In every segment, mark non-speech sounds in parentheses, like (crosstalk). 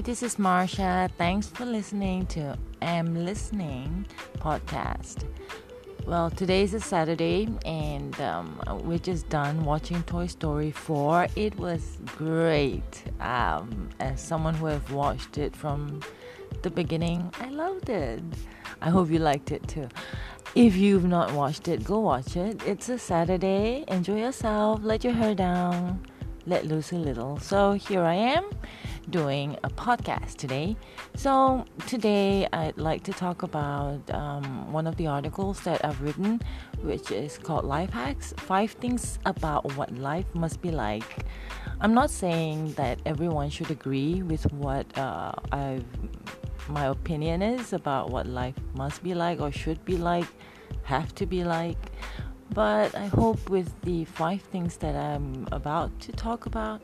Hi, this is Marsha. Thanks for listening to Am Listening podcast. Well, today is a Saturday, and um, we're just done watching Toy Story 4. It was great. Um, as someone who have watched it from the beginning, I loved it. I hope you liked it too. If you've not watched it, go watch it. It's a Saturday. Enjoy yourself. Let your hair down. Let loose a little. So here I am doing a podcast today. So, today I'd like to talk about um, one of the articles that I've written, which is called Life Hacks Five Things About What Life Must Be Like. I'm not saying that everyone should agree with what uh, I've my opinion is about what life must be like or should be like, have to be like. But I hope with the five things that I'm about to talk about,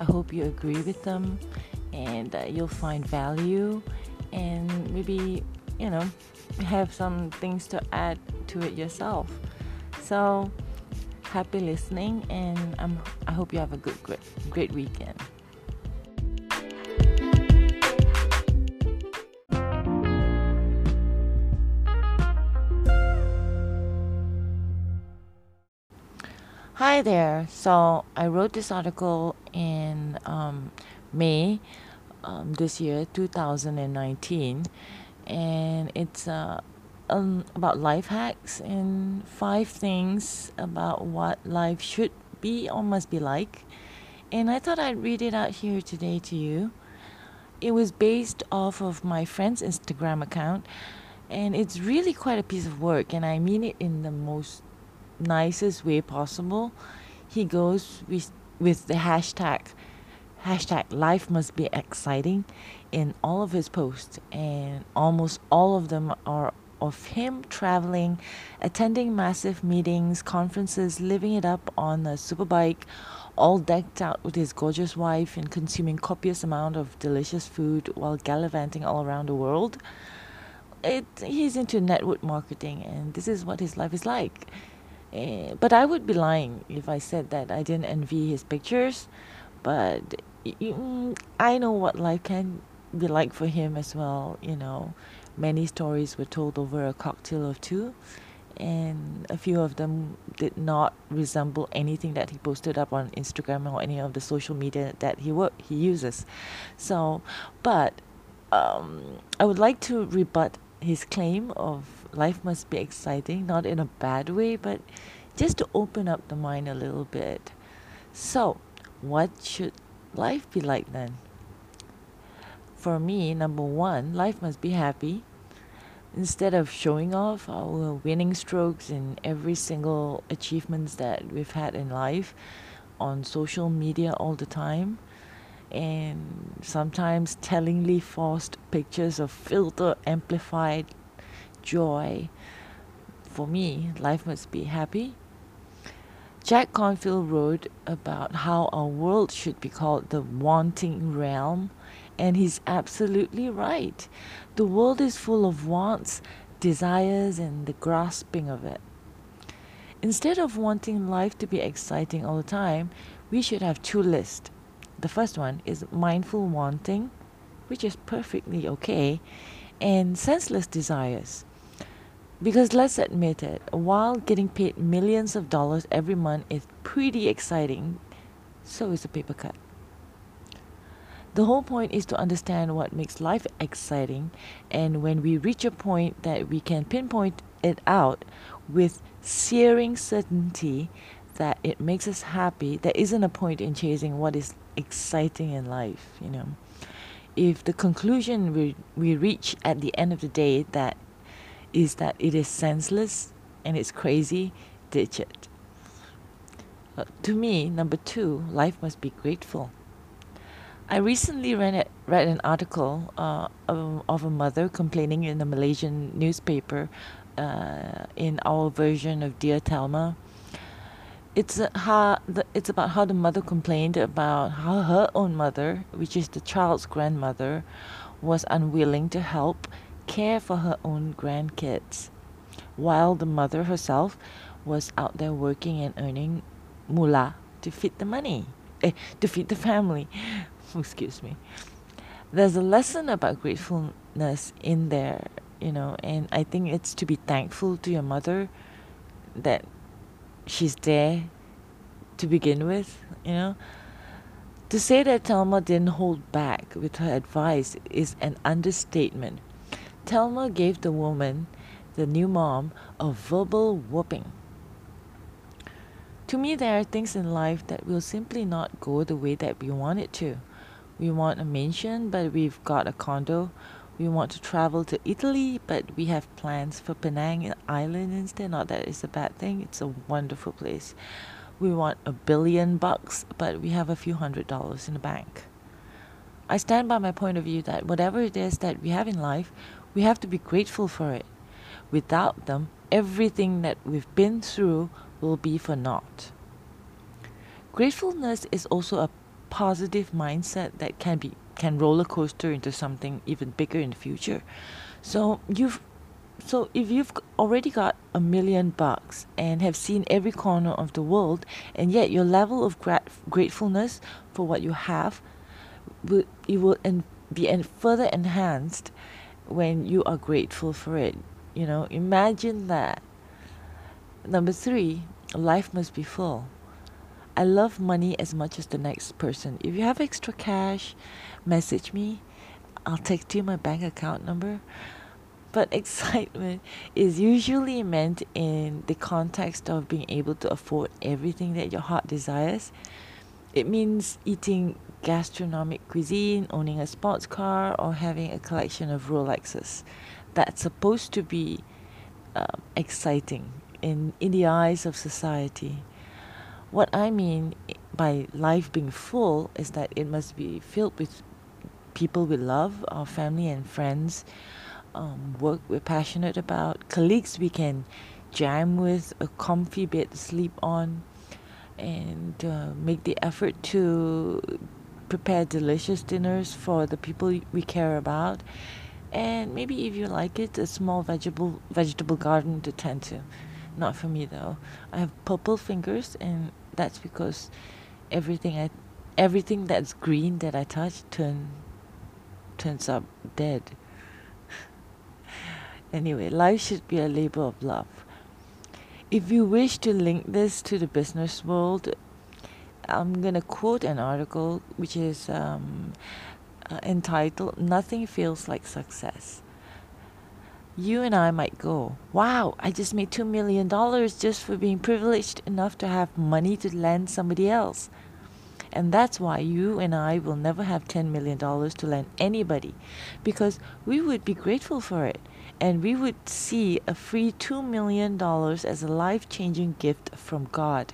I hope you agree with them and uh, you'll find value and maybe, you know, have some things to add to it yourself. So, happy listening and I'm, I hope you have a good, great, great weekend. Hi there. So I wrote this article in um, May um, this year, 2019, and it's uh, um, about life hacks and five things about what life should be or must be like. And I thought I'd read it out here today to you. It was based off of my friend's Instagram account, and it's really quite a piece of work, and I mean it in the most nicest way possible, he goes with with the hashtag hashtag life must be exciting in all of his posts and almost all of them are of him traveling, attending massive meetings, conferences, living it up on a superbike, all decked out with his gorgeous wife and consuming copious amount of delicious food while gallivanting all around the world. It, he's into network marketing and this is what his life is like. Uh, but I would be lying if I said that I didn't envy his pictures. But mm, I know what life can be like for him as well. You know, many stories were told over a cocktail or two, and a few of them did not resemble anything that he posted up on Instagram or any of the social media that he work he uses. So, but um, I would like to rebut his claim of life must be exciting, not in a bad way, but just to open up the mind a little bit. So, what should life be like then? For me, number one, life must be happy. Instead of showing off our winning strokes in every single achievements that we've had in life on social media all the time, and sometimes tellingly forced pictures of filter amplified joy. For me, life must be happy. Jack Canfield wrote about how our world should be called the wanting realm, and he's absolutely right. The world is full of wants, desires, and the grasping of it. Instead of wanting life to be exciting all the time, we should have two lists the first one is mindful wanting, which is perfectly okay, and senseless desires. Because let's admit it, while getting paid millions of dollars every month is pretty exciting, so is a paper cut. The whole point is to understand what makes life exciting, and when we reach a point that we can pinpoint it out with searing certainty that it makes us happy, there isn't a point in chasing what is exciting in life, you know. If the conclusion we, we reach at the end of the day that is that it is senseless and it's crazy, ditch it. Uh, to me, number two, life must be grateful. I recently read, read an article uh, of, of, a mother complaining in a Malaysian newspaper uh, in our version of Dear Thelma it's how the, it's about how the mother complained about how her own mother, which is the child's grandmother, was unwilling to help care for her own grandkids, while the mother herself was out there working and earning mullah to feed the money, eh, to feed the family. (laughs) Excuse me. there's a lesson about gratefulness in there, you know, and I think it's to be thankful to your mother that she's there to begin with, you know. To say that Thelma didn't hold back with her advice is an understatement. Thelma gave the woman, the new mom, a verbal whooping. To me, there are things in life that will simply not go the way that we want it to. We want a mansion, but we've got a condo. We want to travel to Italy, but we have plans for Penang Island instead. Not that it's a bad thing, it's a wonderful place. We want a billion bucks, but we have a few hundred dollars in the bank. I stand by my point of view that whatever it is that we have in life, we have to be grateful for it. Without them, everything that we've been through will be for naught. Gratefulness is also a positive mindset that can be can roller coaster into something even bigger in the future. So you've so if you've already got a million bucks and have seen every corner of the world and yet your level of grat- gratefulness for what you have will it will en- be en- further enhanced when you are grateful for it. You know imagine that. Number 3 life must be full I love money as much as the next person. If you have extra cash, message me. I'll text you my bank account number. But (laughs) excitement is usually meant in the context of being able to afford everything that your heart desires. It means eating gastronomic cuisine, owning a sports car, or having a collection of Rolexes. That's supposed to be um, exciting in, in the eyes of society. What I mean by life being full is that it must be filled with people we love, our family and friends, um, work we're passionate about, colleagues we can jam with, a comfy bed to sleep on, and uh, make the effort to prepare delicious dinners for the people we care about. And maybe if you like it, a small vegetable vegetable garden to tend to. Not for me though. I have purple fingers and that's because everything I everything that's green that I touch turn turns up dead. (laughs) anyway, life should be a labor of love. If you wish to link this to the business world, I'm to quote an article which is um, uh, entitled Nothing Feels Like Success you and I might go, wow, I just made $2 million just for being privileged enough to have money to lend somebody else. And that's why you and I will never have $10 million to lend anybody because we would be grateful for it and we would see a free $2 million as a life changing gift from God.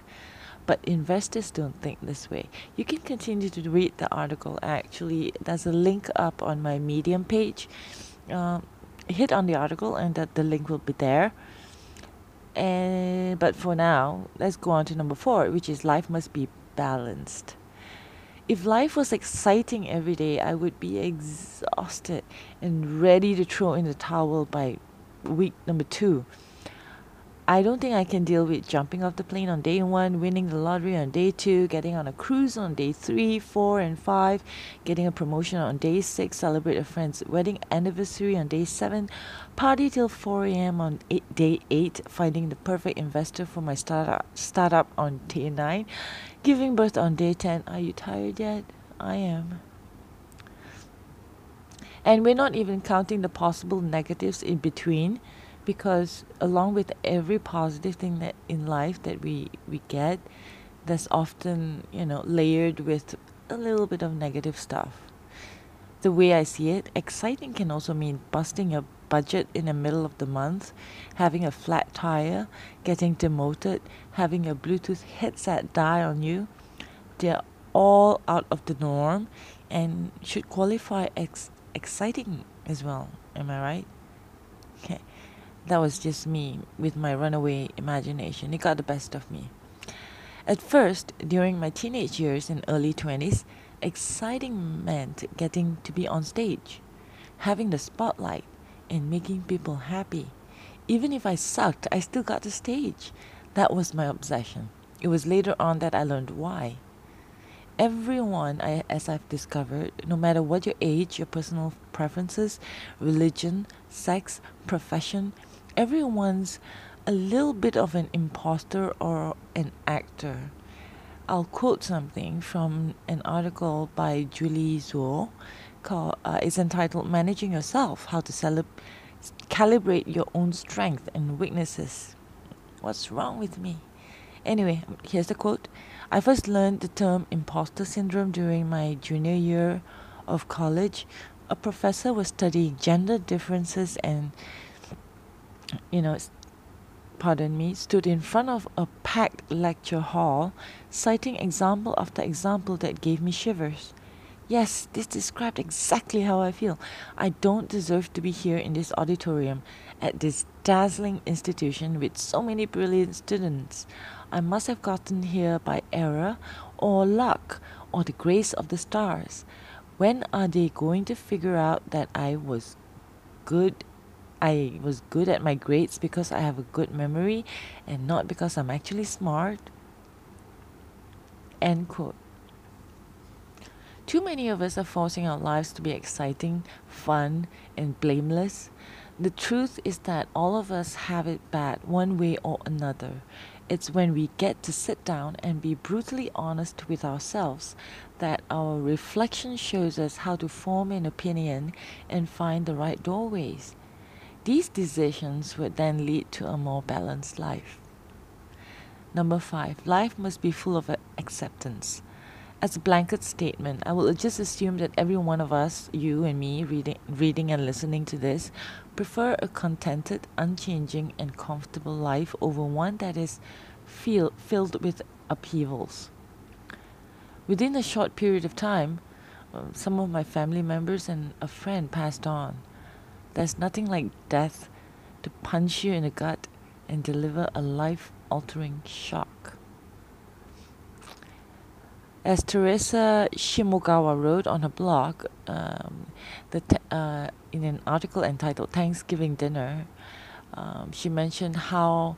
But investors don't think this way. You can continue to read the article. Actually, there's a link up on my Medium page. Uh, hit on the article and that the link will be there. And but for now, let's go on to number four, which is life must be balanced. If life was exciting every day, I would be exhausted and ready to throw in the towel by week number two. I don't think I can deal with jumping off the plane on day one, winning the lottery on day two, getting on a cruise on day three, four, and five, getting a promotion on day six, celebrate a friend's wedding anniversary on day seven, party till 4 a.m. on eight, day eight, finding the perfect investor for my startup, startup on day nine, giving birth on day 10. Are you tired yet? I am. And we're not even counting the possible negatives in between because along with every positive thing that in life that we we get that's often you know layered with a little bit of negative stuff. The way i see it exciting can also mean busting your budget in the middle of the month having a flat tire getting demoted having a bluetooth headset die on you. They're all out of the norm and should qualify as exciting as well. Am i right? Okay that was just me with my runaway imagination. It got the best of me. At first, during my teenage years and early 20s, exciting meant getting to be on stage, having the spotlight, and making people happy. Even if I sucked, I still got the stage. That was my obsession. It was later on that I learned why. everyone, I, as I've discovered, no matter what your age, your personal preferences, religion, sex, profession, everyone's a little bit of an imposter or an actor. I'll quote something from an article by Julie Zhuo called, uh, it's entitled Managing Yourself How to Celeb- Calibrate Your Own Strength and Weaknesses. What's wrong with me? Anyway, here's the quote I first learned the term imposter syndrome during my junior year of college. A professor was studying gender differences and, you know, pardon me, stood in front of a packed lecture hall, citing example after example that gave me shivers. Yes, this described exactly how I feel. I don't deserve to be here in this auditorium at this dazzling institution with so many brilliant students. I must have gotten here by error or luck or the grace of the stars. When are they going to figure out that I was good I was good at my grades because I have a good memory and not because I'm actually smart? End quote. Too many of us are forcing our lives to be exciting, fun, and blameless. The truth is that all of us have it bad one way or another. It's when we get to sit down and be brutally honest with ourselves that our reflection shows us how to form an opinion and find the right doorways. These decisions would then lead to a more balanced life. Number five, life must be full of acceptance as a blanket statement, I will just assume that every one of us, you and me, reading, reading and listening to this, prefer a contented, unchanging, and comfortable life over one that is feel, filled with upheavals. Within a short period of time, um, some of my family members and a friend passed on. There's nothing like death to punch you in the gut and deliver a life altering shock. As Teresa Shimogawa wrote on her blog, um, the te- uh, in an article entitled Thanksgiving Dinner, um, she mentioned how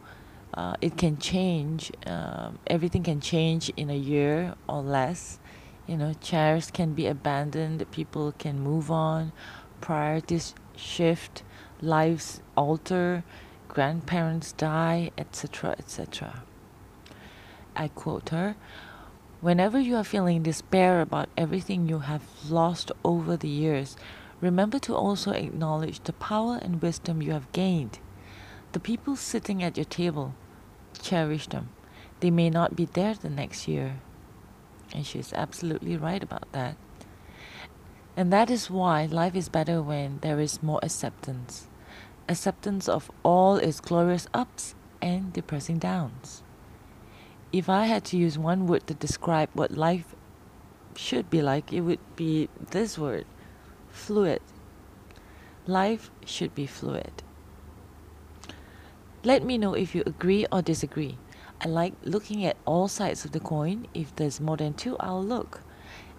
uh, it can change, um, everything can change in a year or less. You know, chairs can be abandoned, people can move on, priorities shift, lives alter, grandparents die, etc., etc. I quote her Whenever you are feeling despair about everything you have lost over the years, remember to also acknowledge the power and wisdom you have gained. The people sitting at your table, cherish them. They may not be there the next year. And she's absolutely right about that. And that is why life is better when there is more acceptance acceptance of all its glorious ups and depressing downs if I had to use one word to describe what life should be like, it would be this word fluid. Life should be fluid. Let me know if you agree or disagree. I like looking at all sides of the coin. If there's more than two, I'll look.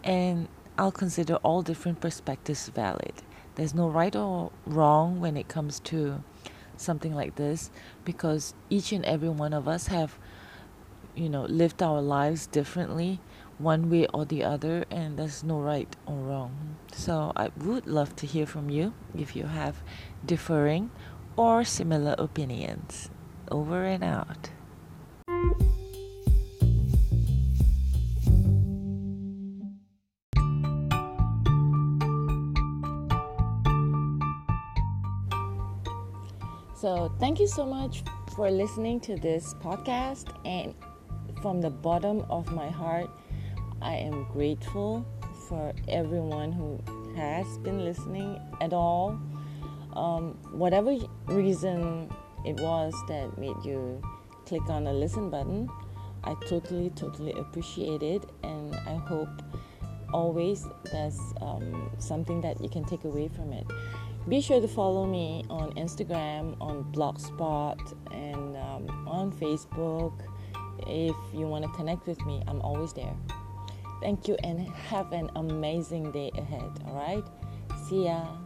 And I'll consider all different perspectives valid. There's no right or wrong when it comes to something like this because each and every one of us have you know lived our lives differently one way or the other and there's no right or wrong. So i would love to hear from you if you have differing or similar opinions. Over and out thank you so much for listening to this podcast and from the bottom of my heart, I am grateful for everyone who has been listening at all. Um, whatever reason it was that made you click on the listen button, I totally, totally appreciate it, and I hope always there's um, something that you can take away from it. Be sure to follow me on Instagram, on Blogspot, and um, on Facebook if you want to connect with me, I'm always there. Thank you and have an amazing day ahead. All right. See ya.